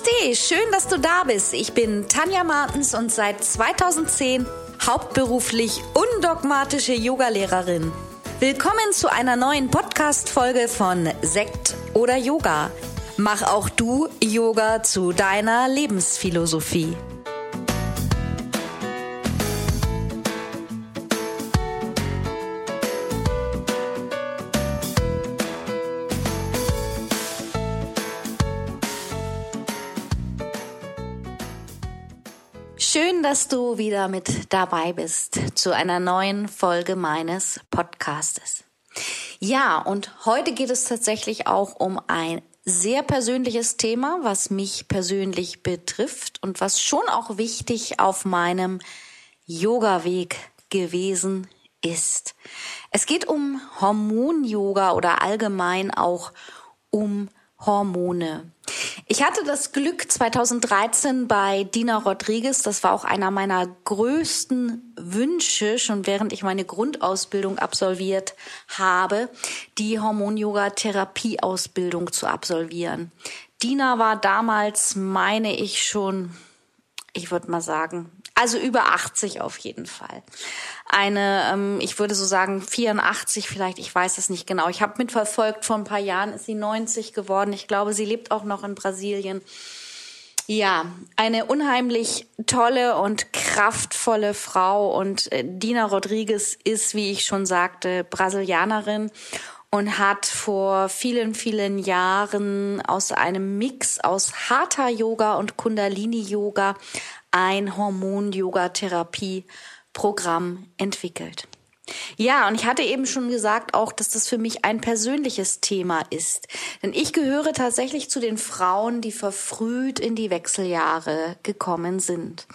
Namaste, schön, dass du da bist. Ich bin Tanja Martens und seit 2010 hauptberuflich undogmatische Yogalehrerin. Willkommen zu einer neuen Podcast-Folge von Sekt oder Yoga. Mach auch du Yoga zu deiner Lebensphilosophie. Dass du wieder mit dabei bist zu einer neuen Folge meines Podcastes. Ja, und heute geht es tatsächlich auch um ein sehr persönliches Thema, was mich persönlich betrifft und was schon auch wichtig auf meinem Yoga-Weg gewesen ist. Es geht um Hormon-Yoga oder allgemein auch um Hormone. Ich hatte das Glück 2013 bei Dina Rodriguez, das war auch einer meiner größten Wünsche, schon während ich meine Grundausbildung absolviert habe, die Hormon-Yoga-Therapie-Ausbildung zu absolvieren. Dina war damals, meine ich schon, ich würde mal sagen, also über 80 auf jeden Fall. Eine, ähm, ich würde so sagen 84 vielleicht, ich weiß es nicht genau. Ich habe mitverfolgt, vor ein paar Jahren ist sie 90 geworden. Ich glaube, sie lebt auch noch in Brasilien. Ja, eine unheimlich tolle und kraftvolle Frau und äh, Dina Rodriguez ist, wie ich schon sagte, Brasilianerin und hat vor vielen, vielen Jahren aus einem Mix aus Hatha Yoga und Kundalini Yoga ein Hormon-Yoga-Therapie-Programm entwickelt. Ja, und ich hatte eben schon gesagt auch, dass das für mich ein persönliches Thema ist. Denn ich gehöre tatsächlich zu den Frauen, die verfrüht in die Wechseljahre gekommen sind.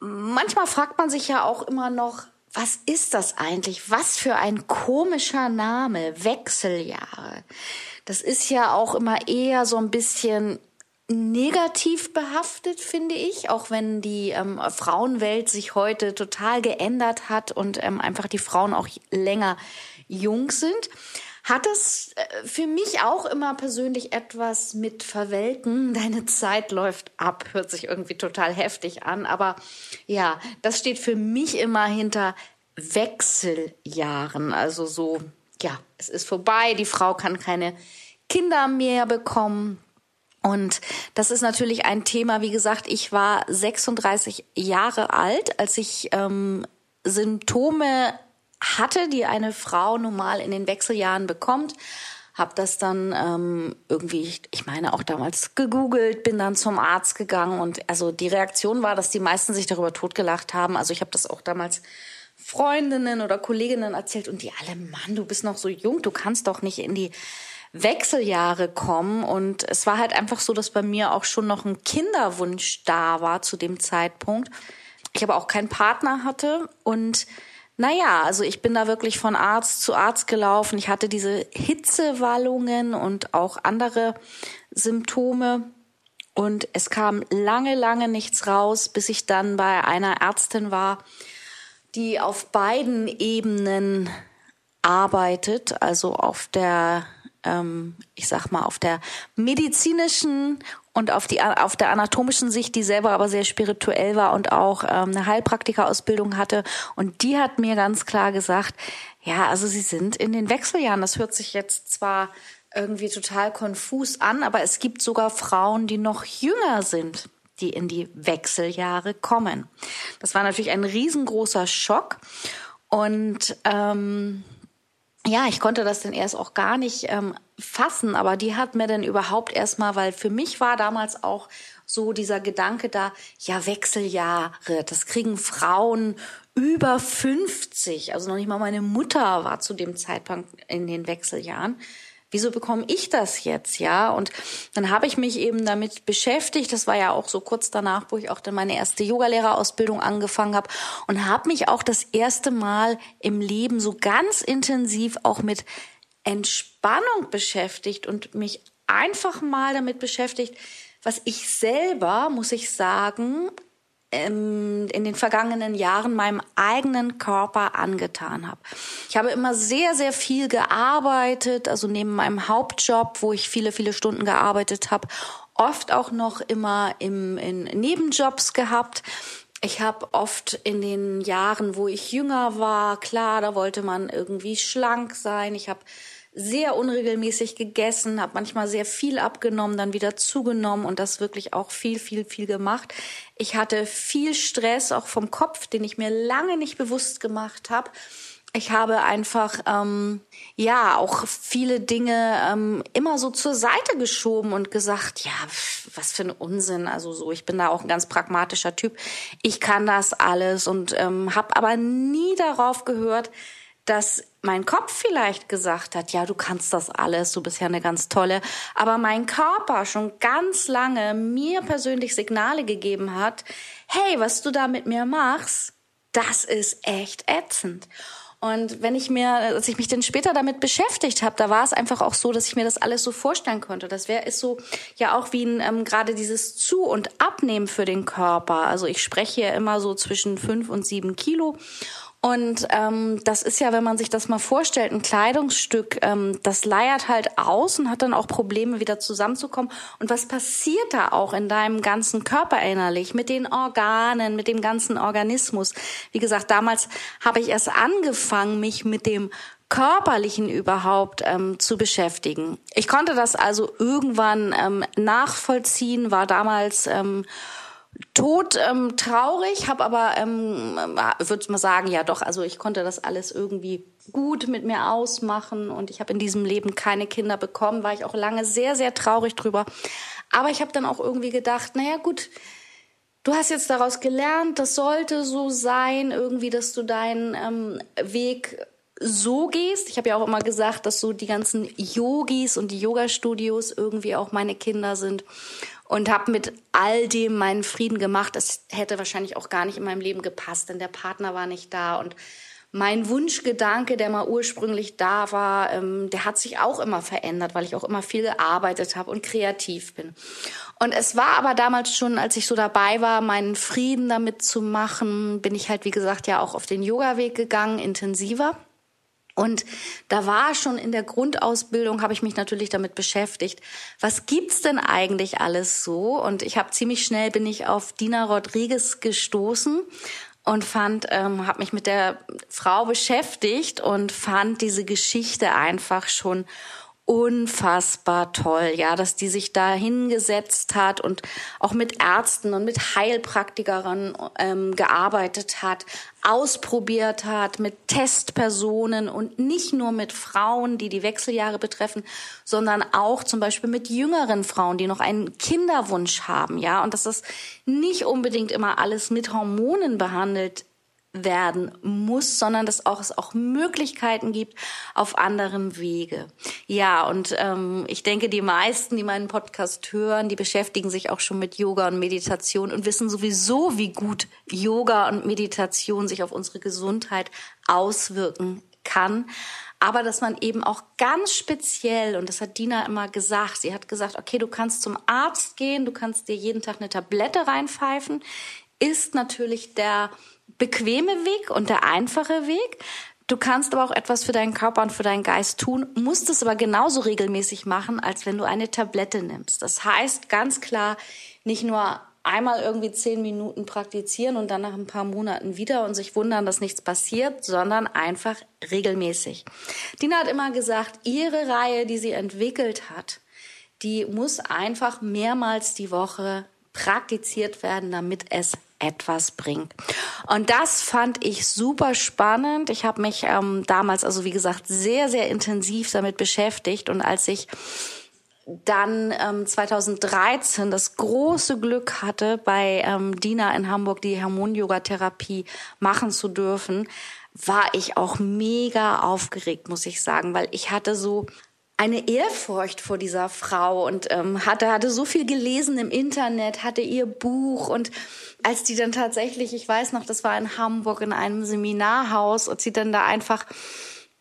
Manchmal fragt man sich ja auch immer noch, was ist das eigentlich? Was für ein komischer Name, Wechseljahre. Das ist ja auch immer eher so ein bisschen negativ behaftet, finde ich, auch wenn die ähm, Frauenwelt sich heute total geändert hat und ähm, einfach die Frauen auch länger jung sind, hat es äh, für mich auch immer persönlich etwas mit Verwelken. Deine Zeit läuft ab, hört sich irgendwie total heftig an, aber ja, das steht für mich immer hinter Wechseljahren, also so, ja, es ist vorbei, die Frau kann keine Kinder mehr bekommen, und das ist natürlich ein Thema, wie gesagt, ich war 36 Jahre alt, als ich ähm, Symptome hatte, die eine Frau normal in den Wechseljahren bekommt. Hab das dann ähm, irgendwie, ich meine auch damals gegoogelt, bin dann zum Arzt gegangen und also die Reaktion war, dass die meisten sich darüber totgelacht haben. Also ich habe das auch damals Freundinnen oder Kolleginnen erzählt und die alle, Mann, du bist noch so jung, du kannst doch nicht in die Wechseljahre kommen. Und es war halt einfach so, dass bei mir auch schon noch ein Kinderwunsch da war zu dem Zeitpunkt. Ich aber auch keinen Partner hatte und naja, also ich bin da wirklich von Arzt zu Arzt gelaufen. Ich hatte diese Hitzewallungen und auch andere Symptome. Und es kam lange, lange nichts raus, bis ich dann bei einer Ärztin war, die auf beiden Ebenen arbeitet, also auf der ähm, ich sag mal, auf der medizinischen und auf die auf der anatomischen Sicht, die selber aber sehr spirituell war und auch ähm, eine Heilpraktikerausbildung hatte. Und die hat mir ganz klar gesagt, ja, also sie sind in den Wechseljahren. Das hört sich jetzt zwar irgendwie total konfus an, aber es gibt sogar Frauen, die noch jünger sind, die in die Wechseljahre kommen. Das war natürlich ein riesengroßer Schock. Und ähm, ja, ich konnte das dann erst auch gar nicht ähm, fassen, aber die hat mir dann überhaupt erstmal, weil für mich war damals auch so dieser Gedanke da, ja, Wechseljahre, das kriegen Frauen über 50, also noch nicht mal meine Mutter war zu dem Zeitpunkt in den Wechseljahren wieso bekomme ich das jetzt, ja? Und dann habe ich mich eben damit beschäftigt. Das war ja auch so kurz danach, wo ich auch dann meine erste Yogalehrerausbildung angefangen habe und habe mich auch das erste Mal im Leben so ganz intensiv auch mit Entspannung beschäftigt und mich einfach mal damit beschäftigt, was ich selber, muss ich sagen, in den vergangenen Jahren meinem eigenen Körper angetan habe. Ich habe immer sehr, sehr viel gearbeitet, also neben meinem Hauptjob, wo ich viele, viele Stunden gearbeitet habe, oft auch noch immer im, in Nebenjobs gehabt. Ich habe oft in den Jahren, wo ich jünger war, klar, da wollte man irgendwie schlank sein. Ich habe sehr unregelmäßig gegessen, habe manchmal sehr viel abgenommen, dann wieder zugenommen und das wirklich auch viel, viel, viel gemacht. Ich hatte viel Stress, auch vom Kopf, den ich mir lange nicht bewusst gemacht habe. Ich habe einfach ähm, ja auch viele Dinge ähm, immer so zur Seite geschoben und gesagt, ja, was für ein Unsinn. Also so, ich bin da auch ein ganz pragmatischer Typ. Ich kann das alles und ähm, habe aber nie darauf gehört, dass mein Kopf vielleicht gesagt hat, ja, du kannst das alles, du bist ja eine ganz tolle, aber mein Körper schon ganz lange mir persönlich Signale gegeben hat, hey, was du da mit mir machst, das ist echt ätzend. Und wenn ich mir, als ich mich dann später damit beschäftigt habe, da war es einfach auch so, dass ich mir das alles so vorstellen konnte. Das wäre ist so ja auch wie ein ähm, gerade dieses Zu- und Abnehmen für den Körper. Also ich spreche ja immer so zwischen fünf und sieben Kilo. Und ähm, das ist ja, wenn man sich das mal vorstellt, ein Kleidungsstück, ähm, das leiert halt aus und hat dann auch Probleme, wieder zusammenzukommen. Und was passiert da auch in deinem ganzen Körper innerlich, mit den Organen, mit dem ganzen Organismus? Wie gesagt, damals habe ich erst angefangen, mich mit dem körperlichen überhaupt ähm, zu beschäftigen. Ich konnte das also irgendwann ähm, nachvollziehen, war damals ähm, tot ähm, traurig, habe aber, ähm, würde mal sagen, ja doch, also ich konnte das alles irgendwie gut mit mir ausmachen und ich habe in diesem Leben keine Kinder bekommen, war ich auch lange sehr, sehr traurig drüber. Aber ich habe dann auch irgendwie gedacht, naja gut, du hast jetzt daraus gelernt, das sollte so sein, irgendwie, dass du deinen ähm, Weg so gehst. Ich habe ja auch immer gesagt, dass so die ganzen Yogis und die Yoga-Studios irgendwie auch meine Kinder sind und habe mit all dem meinen Frieden gemacht. Das hätte wahrscheinlich auch gar nicht in meinem Leben gepasst, denn der Partner war nicht da und mein Wunschgedanke, der mal ursprünglich da war, ähm, der hat sich auch immer verändert, weil ich auch immer viel gearbeitet habe und kreativ bin. Und es war aber damals schon, als ich so dabei war, meinen Frieden damit zu machen, bin ich halt, wie gesagt, ja auch auf den Yoga-Weg gegangen, intensiver. Und da war schon in der Grundausbildung, habe ich mich natürlich damit beschäftigt, was gibt's denn eigentlich alles so? Und ich habe ziemlich schnell bin ich auf Dina Rodriguez gestoßen und fand, ähm, habe mich mit der Frau beschäftigt und fand diese Geschichte einfach schon unfassbar toll, ja, dass die sich da hingesetzt hat und auch mit Ärzten und mit Heilpraktikern ähm, gearbeitet hat, ausprobiert hat mit Testpersonen und nicht nur mit Frauen, die die Wechseljahre betreffen, sondern auch zum Beispiel mit jüngeren Frauen, die noch einen Kinderwunsch haben, ja, und dass das nicht unbedingt immer alles mit Hormonen behandelt werden muss, sondern dass auch, es auch Möglichkeiten gibt auf anderem Wege. Ja, und ähm, ich denke, die meisten, die meinen Podcast hören, die beschäftigen sich auch schon mit Yoga und Meditation und wissen sowieso, wie gut Yoga und Meditation sich auf unsere Gesundheit auswirken kann. Aber dass man eben auch ganz speziell, und das hat Dina immer gesagt, sie hat gesagt, okay, du kannst zum Arzt gehen, du kannst dir jeden Tag eine Tablette reinpfeifen, ist natürlich der bequeme Weg und der einfache Weg. Du kannst aber auch etwas für deinen Körper und für deinen Geist tun, musst es aber genauso regelmäßig machen, als wenn du eine Tablette nimmst. Das heißt ganz klar, nicht nur einmal irgendwie zehn Minuten praktizieren und dann nach ein paar Monaten wieder und sich wundern, dass nichts passiert, sondern einfach regelmäßig. Dina hat immer gesagt, ihre Reihe, die sie entwickelt hat, die muss einfach mehrmals die Woche praktiziert werden, damit es etwas bringt. Und das fand ich super spannend. Ich habe mich ähm, damals, also wie gesagt, sehr, sehr intensiv damit beschäftigt. Und als ich dann ähm, 2013 das große Glück hatte, bei ähm, Dina in Hamburg die Hormon-Yoga-Therapie machen zu dürfen, war ich auch mega aufgeregt, muss ich sagen, weil ich hatte so eine Ehrfurcht vor dieser Frau und ähm, hatte hatte so viel gelesen im Internet, hatte ihr Buch und als die dann tatsächlich, ich weiß noch, das war in Hamburg in einem Seminarhaus und sie dann da einfach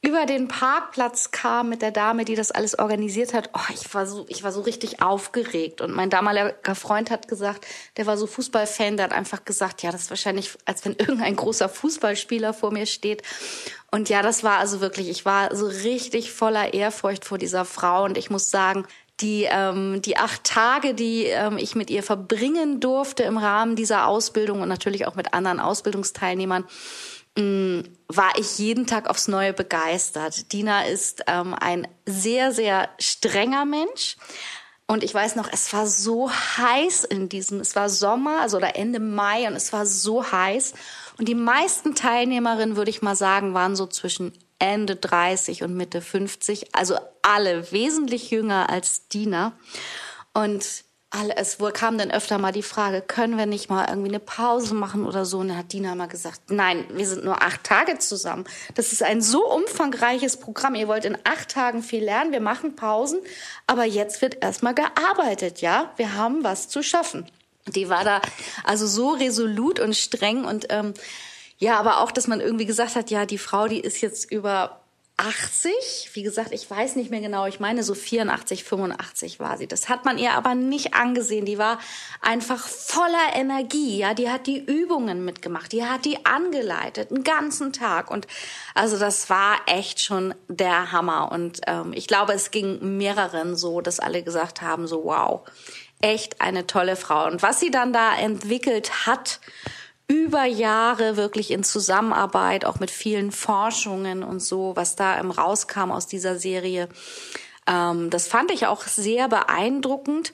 über den Parkplatz kam mit der Dame, die das alles organisiert hat, oh, ich war so, ich war so richtig aufgeregt. Und mein damaliger Freund hat gesagt, der war so Fußballfan, der hat einfach gesagt, ja, das ist wahrscheinlich, als wenn irgendein großer Fußballspieler vor mir steht. Und ja, das war also wirklich, ich war so richtig voller Ehrfurcht vor dieser Frau. Und ich muss sagen, die, ähm, die acht Tage, die ähm, ich mit ihr verbringen durfte im Rahmen dieser Ausbildung und natürlich auch mit anderen Ausbildungsteilnehmern, war ich jeden Tag aufs Neue begeistert. Dina ist ähm, ein sehr, sehr strenger Mensch. Und ich weiß noch, es war so heiß in diesem, es war Sommer, also oder Ende Mai und es war so heiß. Und die meisten Teilnehmerinnen, würde ich mal sagen, waren so zwischen Ende 30 und Mitte 50, also alle wesentlich jünger als Dina. Und alle, es kam dann öfter mal die Frage, können wir nicht mal irgendwie eine Pause machen oder so? Und dann hat Dina mal gesagt, nein, wir sind nur acht Tage zusammen. Das ist ein so umfangreiches Programm. Ihr wollt in acht Tagen viel lernen, wir machen Pausen, aber jetzt wird erstmal gearbeitet, ja? Wir haben was zu schaffen. Die war da also so resolut und streng und ähm, ja, aber auch, dass man irgendwie gesagt hat, ja, die Frau, die ist jetzt über 80. Wie gesagt, ich weiß nicht mehr genau. Ich meine, so 84, 85 war sie. Das hat man ihr aber nicht angesehen. Die war einfach voller Energie. Ja, die hat die Übungen mitgemacht. Die hat die angeleitet, einen ganzen Tag. Und also das war echt schon der Hammer. Und ähm, ich glaube, es ging mehreren so, dass alle gesagt haben, so wow, echt eine tolle Frau. Und was sie dann da entwickelt hat, über Jahre wirklich in Zusammenarbeit, auch mit vielen Forschungen und so, was da im rauskam aus dieser Serie. Ähm, das fand ich auch sehr beeindruckend.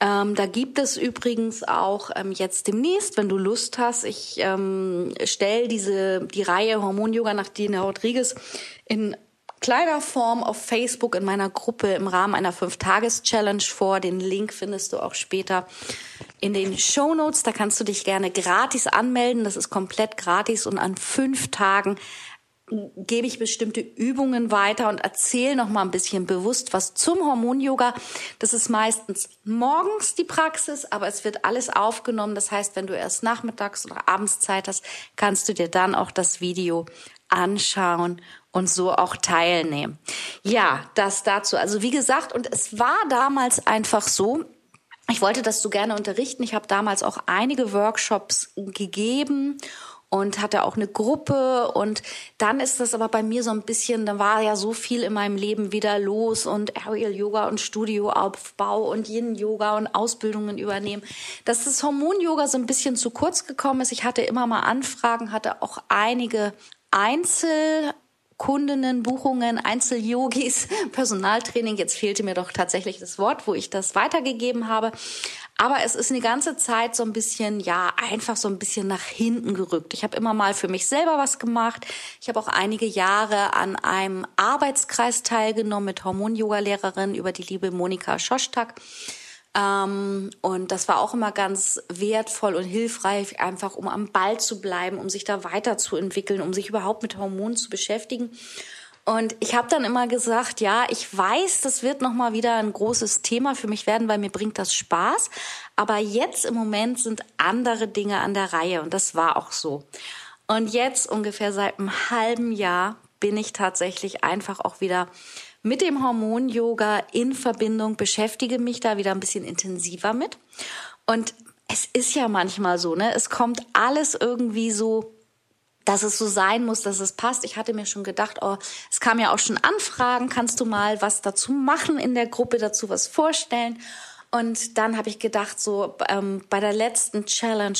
Ähm, da gibt es übrigens auch ähm, jetzt demnächst, wenn du Lust hast, ich ähm, stelle diese die Reihe Hormon Yoga nach Dina Rodriguez in kleiner Form auf Facebook in meiner Gruppe im Rahmen einer Fünf-Tages-Challenge vor. Den Link findest du auch später in den Show Notes. Da kannst du dich gerne gratis anmelden. Das ist komplett gratis und an fünf Tagen gebe ich bestimmte Übungen weiter und erzähle noch mal ein bisschen bewusst was zum Hormon-Yoga. Das ist meistens morgens die Praxis, aber es wird alles aufgenommen. Das heißt, wenn du erst nachmittags oder abends Zeit hast, kannst du dir dann auch das Video anschauen und so auch teilnehmen. Ja, das dazu. Also wie gesagt, und es war damals einfach so, ich wollte das so gerne unterrichten. Ich habe damals auch einige Workshops gegeben und hatte auch eine Gruppe und dann ist das aber bei mir so ein bisschen, da war ja so viel in meinem Leben wieder los und Aerial Yoga und Studioaufbau und Yin Yoga und Ausbildungen übernehmen, dass das Hormon Yoga so ein bisschen zu kurz gekommen ist. Ich hatte immer mal Anfragen, hatte auch einige Einzel Kundinnen, Buchungen, Einzelyogis, Personaltraining. Jetzt fehlte mir doch tatsächlich das Wort, wo ich das weitergegeben habe. Aber es ist eine ganze Zeit so ein bisschen, ja, einfach so ein bisschen nach hinten gerückt. Ich habe immer mal für mich selber was gemacht. Ich habe auch einige Jahre an einem Arbeitskreis teilgenommen mit Hormon-Yoga-Lehrerin über die liebe Monika Schostak. Ähm, und das war auch immer ganz wertvoll und hilfreich, einfach um am Ball zu bleiben, um sich da weiterzuentwickeln, um sich überhaupt mit Hormonen zu beschäftigen. Und ich habe dann immer gesagt, ja, ich weiß, das wird noch mal wieder ein großes Thema für mich werden, weil mir bringt das Spaß. Aber jetzt im Moment sind andere Dinge an der Reihe und das war auch so. Und jetzt ungefähr seit einem halben Jahr bin ich tatsächlich einfach auch wieder mit dem Hormon-Yoga in Verbindung, beschäftige mich da wieder ein bisschen intensiver mit. Und es ist ja manchmal so, ne? Es kommt alles irgendwie so, dass es so sein muss, dass es passt. Ich hatte mir schon gedacht, oh, es kam ja auch schon Anfragen, kannst du mal was dazu machen in der Gruppe, dazu was vorstellen? Und dann habe ich gedacht, so ähm, bei der letzten Challenge,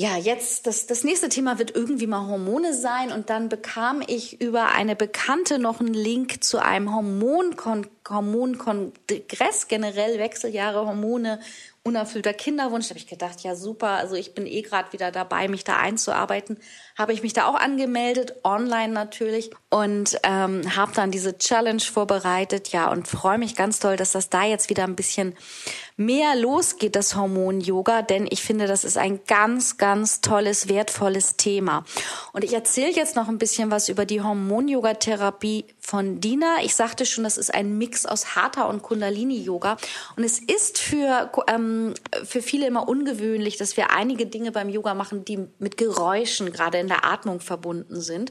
ja, jetzt, das, das nächste Thema wird irgendwie mal Hormone sein. Und dann bekam ich über eine Bekannte noch einen Link zu einem Hormonkon Hormonkongress, generell Wechseljahre, Hormone unerfüllter Kinderwunsch. Da habe ich gedacht, ja super, also ich bin eh gerade wieder dabei, mich da einzuarbeiten. Habe ich mich da auch angemeldet, online natürlich, und ähm, habe dann diese Challenge vorbereitet, ja, und freue mich ganz toll, dass das da jetzt wieder ein bisschen mehr losgeht, das Hormon-Yoga, denn ich finde, das ist ein ganz, ganz tolles, wertvolles Thema. Und ich erzähle jetzt noch ein bisschen was über die Hormon-Yoga-Therapie von Dina. Ich sagte schon, das ist ein Mix aus Hatha und Kundalini-Yoga. Und es ist für, ähm, für viele immer ungewöhnlich, dass wir einige Dinge beim Yoga machen, die mit Geräuschen gerade in der Atmung verbunden sind.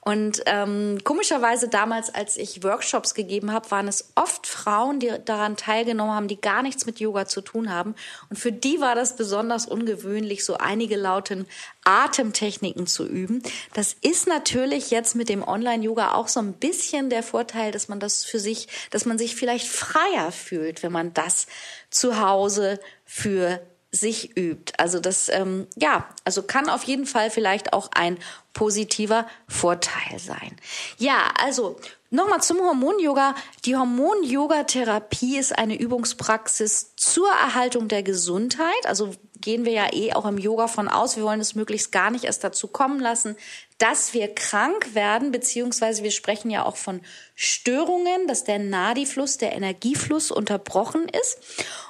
Und ähm, komischerweise damals, als ich Workshops gegeben habe, waren es oft Frauen, die daran teilgenommen haben, die gar nichts mit Yoga zu tun haben. Und für die war das besonders ungewöhnlich, so einige lauten Atemtechniken zu üben. Das ist natürlich jetzt mit dem Online-Yoga auch so ein bisschen der Vorteil, dass man das für sich, dass man sich vielleicht freier fühlt, wenn man das zu Hause für sich übt. Also das, ähm, ja, also kann auf jeden Fall vielleicht auch ein positiver Vorteil sein. Ja, also Nochmal zum Hormon-Yoga. Die Hormon-Yoga-Therapie ist eine Übungspraxis zur Erhaltung der Gesundheit. Also gehen wir ja eh auch im Yoga von aus. Wir wollen es möglichst gar nicht erst dazu kommen lassen, dass wir krank werden, beziehungsweise wir sprechen ja auch von Störungen, dass der Nadi-Fluss, der Energiefluss unterbrochen ist.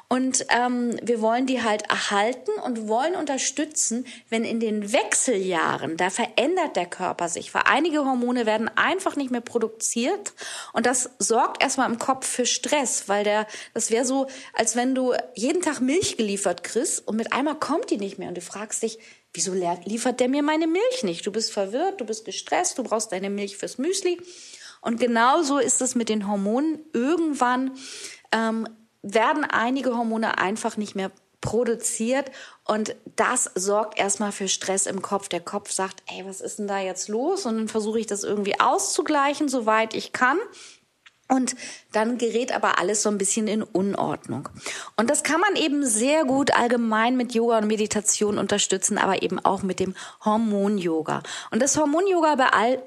Und ähm, wir wollen die halt erhalten und wollen unterstützen, wenn in den Wechseljahren, da verändert der Körper sich, weil einige Hormone werden einfach nicht mehr produziert und das sorgt erstmal im Kopf für Stress, weil der, das wäre so, als wenn du jeden Tag Milch geliefert kriegst und mit einmal kommt die nicht mehr und du fragst dich, wieso liefert der mir meine Milch nicht? Du bist verwirrt, du bist gestresst, du brauchst deine Milch fürs Müsli. Und genauso ist es mit den Hormonen. Irgendwann ähm, werden einige Hormone einfach nicht mehr produziert und das sorgt erstmal für Stress im Kopf. Der Kopf sagt, ey, was ist denn da jetzt los? Und dann versuche ich das irgendwie auszugleichen, soweit ich kann. Und dann gerät aber alles so ein bisschen in Unordnung. Und das kann man eben sehr gut allgemein mit Yoga und Meditation unterstützen, aber eben auch mit dem Hormon-Yoga. Und das Hormon-Yoga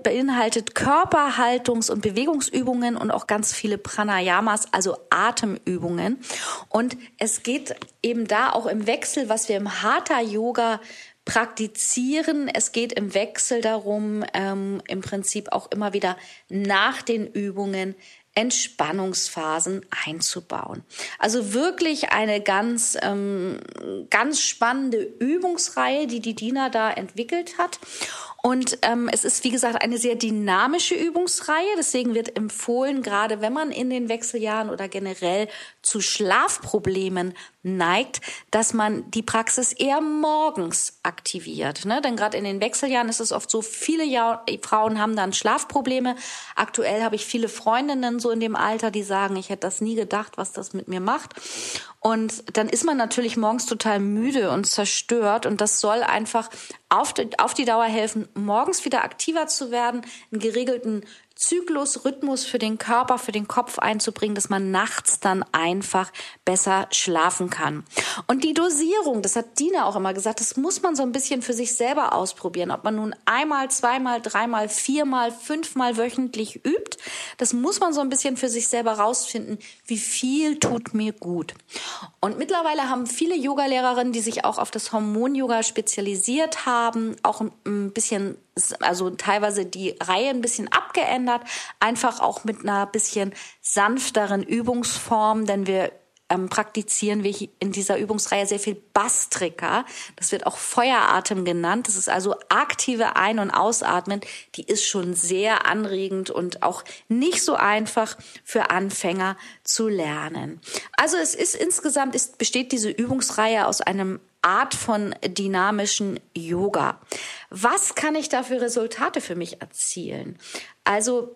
beinhaltet Körperhaltungs- und Bewegungsübungen und auch ganz viele Pranayamas, also Atemübungen. Und es geht eben da auch im Wechsel, was wir im Hatha-Yoga praktizieren. Es geht im Wechsel darum, ähm, im Prinzip auch immer wieder nach den Übungen Entspannungsphasen einzubauen. Also wirklich eine ganz, ähm, ganz spannende Übungsreihe, die die Dina da entwickelt hat. Und ähm, es ist, wie gesagt, eine sehr dynamische Übungsreihe. Deswegen wird empfohlen, gerade wenn man in den Wechseljahren oder generell zu Schlafproblemen neigt, dass man die Praxis eher morgens aktiviert. Ne? Denn gerade in den Wechseljahren ist es oft so, viele Jahr Frauen haben dann Schlafprobleme. Aktuell habe ich viele Freundinnen so in dem Alter, die sagen, ich hätte das nie gedacht, was das mit mir macht. Und dann ist man natürlich morgens total müde und zerstört. Und das soll einfach auf die, auf die Dauer helfen, morgens wieder aktiver zu werden, einen geregelten Zyklus, Rhythmus für den Körper, für den Kopf einzubringen, dass man nachts dann einfach besser schlafen kann. Und die Dosierung, das hat Dina auch immer gesagt, das muss man so ein bisschen für sich selber ausprobieren. Ob man nun einmal, zweimal, dreimal, viermal, fünfmal wöchentlich übt, das muss man so ein bisschen für sich selber rausfinden, wie viel tut mir gut. Und mittlerweile haben viele Yogalehrerinnen, die sich auch auf das Hormon-Yoga spezialisiert haben, auch ein bisschen also teilweise die Reihe ein bisschen abgeändert, einfach auch mit einer bisschen sanfteren Übungsform, denn wir ähm, praktizieren wir in dieser Übungsreihe sehr viel Bastrika. Das wird auch Feueratem genannt. Das ist also aktive Ein- und Ausatmen. Die ist schon sehr anregend und auch nicht so einfach für Anfänger zu lernen. Also es ist insgesamt ist, besteht diese Übungsreihe aus einem Art von dynamischen Yoga. Was kann ich da für Resultate für mich erzielen? Also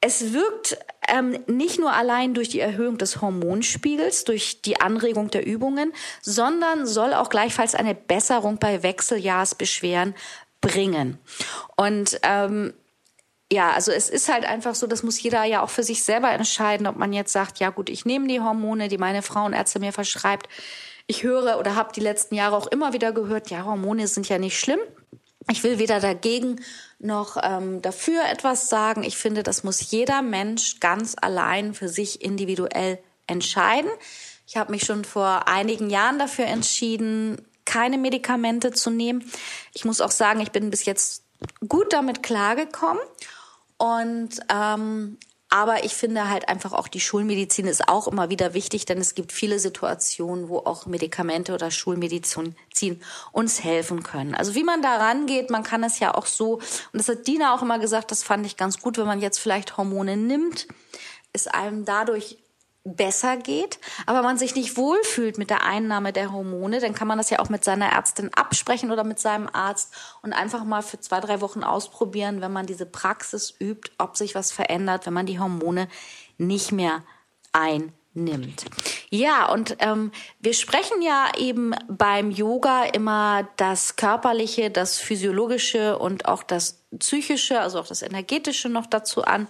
es wirkt ähm, nicht nur allein durch die Erhöhung des Hormonspiegels, durch die Anregung der Übungen, sondern soll auch gleichfalls eine Besserung bei Wechseljahrsbeschwerden bringen. Und ähm, ja, also es ist halt einfach so, das muss jeder ja auch für sich selber entscheiden, ob man jetzt sagt, ja gut, ich nehme die Hormone, die meine Frauenärzte mir verschreibt, ich höre oder habe die letzten Jahre auch immer wieder gehört, ja, Hormone sind ja nicht schlimm. Ich will weder dagegen noch ähm, dafür etwas sagen. Ich finde, das muss jeder Mensch ganz allein für sich individuell entscheiden. Ich habe mich schon vor einigen Jahren dafür entschieden, keine Medikamente zu nehmen. Ich muss auch sagen, ich bin bis jetzt gut damit klargekommen. Und ähm, aber ich finde halt einfach auch die Schulmedizin ist auch immer wieder wichtig, denn es gibt viele Situationen, wo auch Medikamente oder Schulmedizin uns helfen können. Also wie man da rangeht, man kann es ja auch so, und das hat Dina auch immer gesagt, das fand ich ganz gut, wenn man jetzt vielleicht Hormone nimmt, ist einem dadurch besser geht, aber man sich nicht wohlfühlt mit der Einnahme der Hormone, dann kann man das ja auch mit seiner Ärztin absprechen oder mit seinem Arzt und einfach mal für zwei, drei Wochen ausprobieren, wenn man diese Praxis übt, ob sich was verändert, wenn man die Hormone nicht mehr einnimmt nimmt. Ja, und ähm, wir sprechen ja eben beim Yoga immer das Körperliche, das Physiologische und auch das Psychische, also auch das Energetische noch dazu an.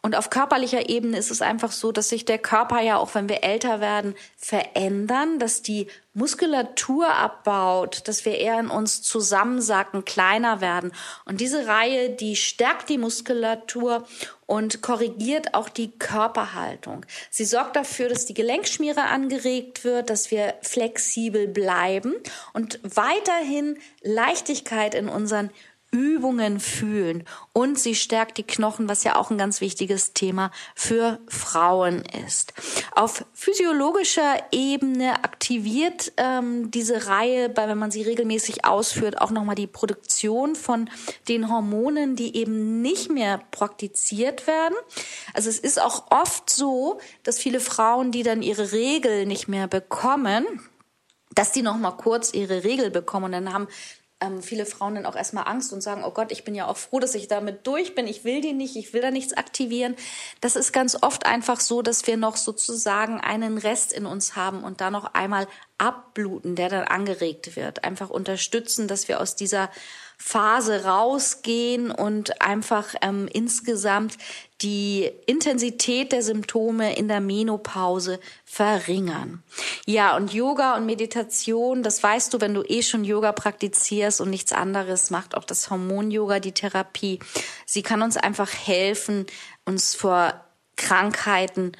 Und auf körperlicher Ebene ist es einfach so, dass sich der Körper ja auch, wenn wir älter werden, verändern, dass die Muskulatur abbaut, dass wir eher in uns zusammensacken, kleiner werden. Und diese Reihe, die stärkt die Muskulatur und korrigiert auch die Körperhaltung. Sie sorgt dafür, dass die Gelenkschmiere angeregt wird, dass wir flexibel bleiben und weiterhin Leichtigkeit in unseren Übungen fühlen und sie stärkt die Knochen, was ja auch ein ganz wichtiges Thema für Frauen ist. Auf physiologischer Ebene aktiviert ähm, diese Reihe, bei, wenn man sie regelmäßig ausführt, auch nochmal die Produktion von den Hormonen, die eben nicht mehr praktiziert werden. Also es ist auch oft so, dass viele Frauen, die dann ihre Regel nicht mehr bekommen, dass die noch mal kurz ihre Regel bekommen und dann haben ähm, viele Frauen dann auch erstmal Angst und sagen, oh Gott, ich bin ja auch froh, dass ich damit durch bin, ich will die nicht, ich will da nichts aktivieren. Das ist ganz oft einfach so, dass wir noch sozusagen einen Rest in uns haben und da noch einmal abbluten, der dann angeregt wird. Einfach unterstützen, dass wir aus dieser Phase rausgehen und einfach ähm, insgesamt die Intensität der Symptome in der Menopause verringern. Ja, und Yoga und Meditation, das weißt du, wenn du eh schon Yoga praktizierst und nichts anderes macht auch das Hormon-Yoga, die Therapie. Sie kann uns einfach helfen, uns vor Krankheiten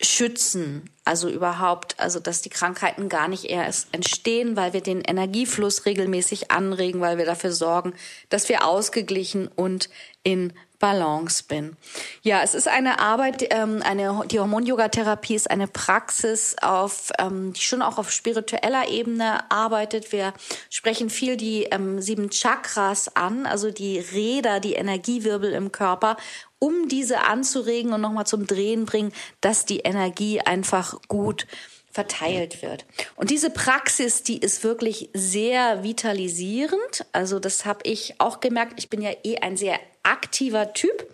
schützen. Also überhaupt, also dass die Krankheiten gar nicht erst entstehen, weil wir den Energiefluss regelmäßig anregen, weil wir dafür sorgen, dass wir ausgeglichen und in Balance bin. Ja, es ist eine Arbeit, ähm, eine die Hormon-Yoga-Therapie ist eine Praxis, auf ähm, die schon auch auf spiritueller Ebene arbeitet. Wir sprechen viel die ähm, sieben Chakras an, also die Räder, die Energiewirbel im Körper um diese anzuregen und nochmal zum Drehen bringen, dass die Energie einfach gut verteilt wird. Und diese Praxis, die ist wirklich sehr vitalisierend. Also das habe ich auch gemerkt. Ich bin ja eh ein sehr aktiver Typ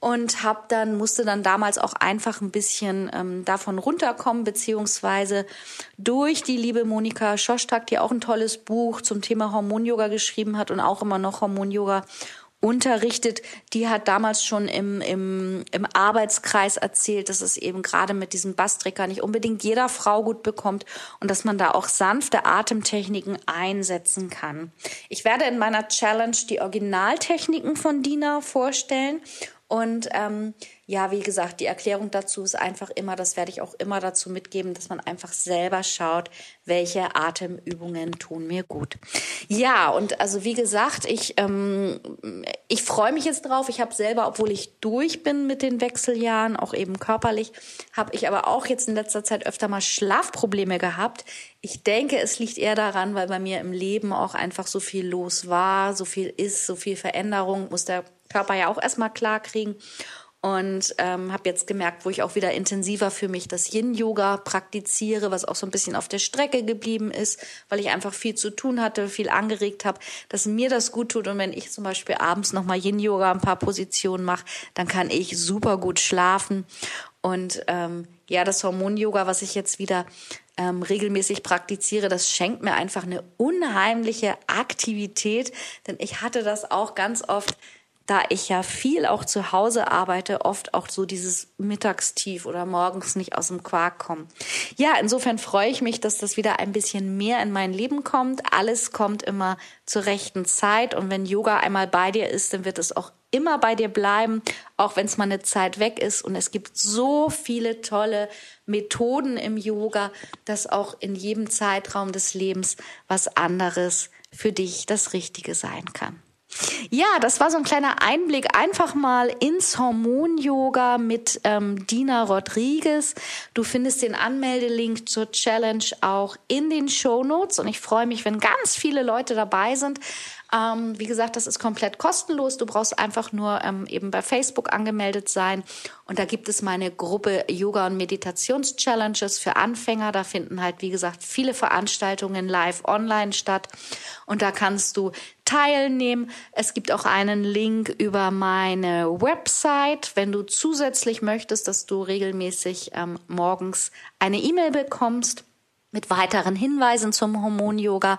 und habe dann musste dann damals auch einfach ein bisschen ähm, davon runterkommen beziehungsweise durch die liebe Monika Schostak, die auch ein tolles Buch zum Thema Hormon-Yoga geschrieben hat und auch immer noch Hormon-Yoga unterrichtet, die hat damals schon im, im, im Arbeitskreis erzählt, dass es eben gerade mit diesem Basstricker nicht unbedingt jeder Frau gut bekommt und dass man da auch sanfte Atemtechniken einsetzen kann. Ich werde in meiner Challenge die Originaltechniken von Dina vorstellen und ähm, ja, wie gesagt, die Erklärung dazu ist einfach immer, das werde ich auch immer dazu mitgeben, dass man einfach selber schaut, welche Atemübungen tun mir gut. Ja, und also wie gesagt, ich, ähm, ich freue mich jetzt drauf. Ich habe selber, obwohl ich durch bin mit den Wechseljahren, auch eben körperlich, habe ich aber auch jetzt in letzter Zeit öfter mal Schlafprobleme gehabt. Ich denke, es liegt eher daran, weil bei mir im Leben auch einfach so viel los war, so viel ist, so viel Veränderung, muss der Körper ja auch erstmal klar kriegen. Und ähm, habe jetzt gemerkt, wo ich auch wieder intensiver für mich das Yin-Yoga praktiziere, was auch so ein bisschen auf der Strecke geblieben ist, weil ich einfach viel zu tun hatte, viel angeregt habe, dass mir das gut tut. Und wenn ich zum Beispiel abends nochmal Yin-Yoga ein paar Positionen mache, dann kann ich super gut schlafen. Und ähm, ja, das Hormon-Yoga, was ich jetzt wieder ähm, regelmäßig praktiziere, das schenkt mir einfach eine unheimliche Aktivität, denn ich hatte das auch ganz oft da ich ja viel auch zu Hause arbeite, oft auch so dieses Mittagstief oder morgens nicht aus dem Quark kommen. Ja, insofern freue ich mich, dass das wieder ein bisschen mehr in mein Leben kommt. Alles kommt immer zur rechten Zeit und wenn Yoga einmal bei dir ist, dann wird es auch immer bei dir bleiben, auch wenn es mal eine Zeit weg ist. Und es gibt so viele tolle Methoden im Yoga, dass auch in jedem Zeitraum des Lebens was anderes für dich das Richtige sein kann. Ja, das war so ein kleiner Einblick einfach mal ins Hormon-Yoga mit ähm, Dina Rodriguez. Du findest den Anmeldelink zur Challenge auch in den Show Notes und ich freue mich, wenn ganz viele Leute dabei sind. Ähm, wie gesagt, das ist komplett kostenlos. Du brauchst einfach nur ähm, eben bei Facebook angemeldet sein. Und da gibt es meine Gruppe Yoga und Meditations-Challenges für Anfänger. Da finden halt, wie gesagt, viele Veranstaltungen live online statt. Und da kannst du teilnehmen. Es gibt auch einen Link über meine Website, wenn du zusätzlich möchtest, dass du regelmäßig ähm, morgens eine E-Mail bekommst mit weiteren Hinweisen zum Hormon-Yoga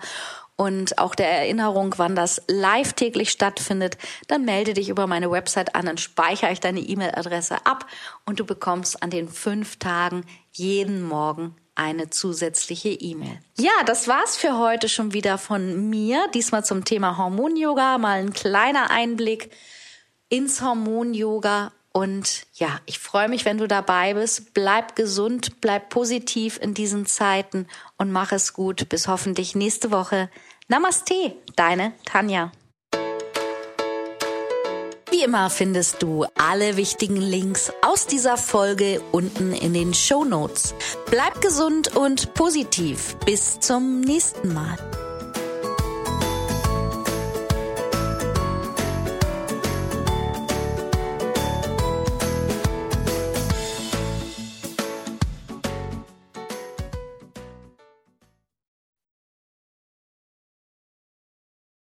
und auch der Erinnerung, wann das live täglich stattfindet, dann melde dich über meine Website an, dann speichere ich deine E-Mail-Adresse ab und du bekommst an den fünf Tagen jeden Morgen eine zusätzliche E-Mail. Ja, das war's für heute schon wieder von mir. Diesmal zum Thema Hormon-Yoga. Mal ein kleiner Einblick ins Hormon-Yoga. Und ja, ich freue mich, wenn du dabei bist. Bleib gesund, bleib positiv in diesen Zeiten und mach es gut. Bis hoffentlich nächste Woche. Namaste, deine Tanja. Wie immer findest du alle wichtigen Links aus dieser Folge unten in den Show Notes. Bleib gesund und positiv. Bis zum nächsten Mal.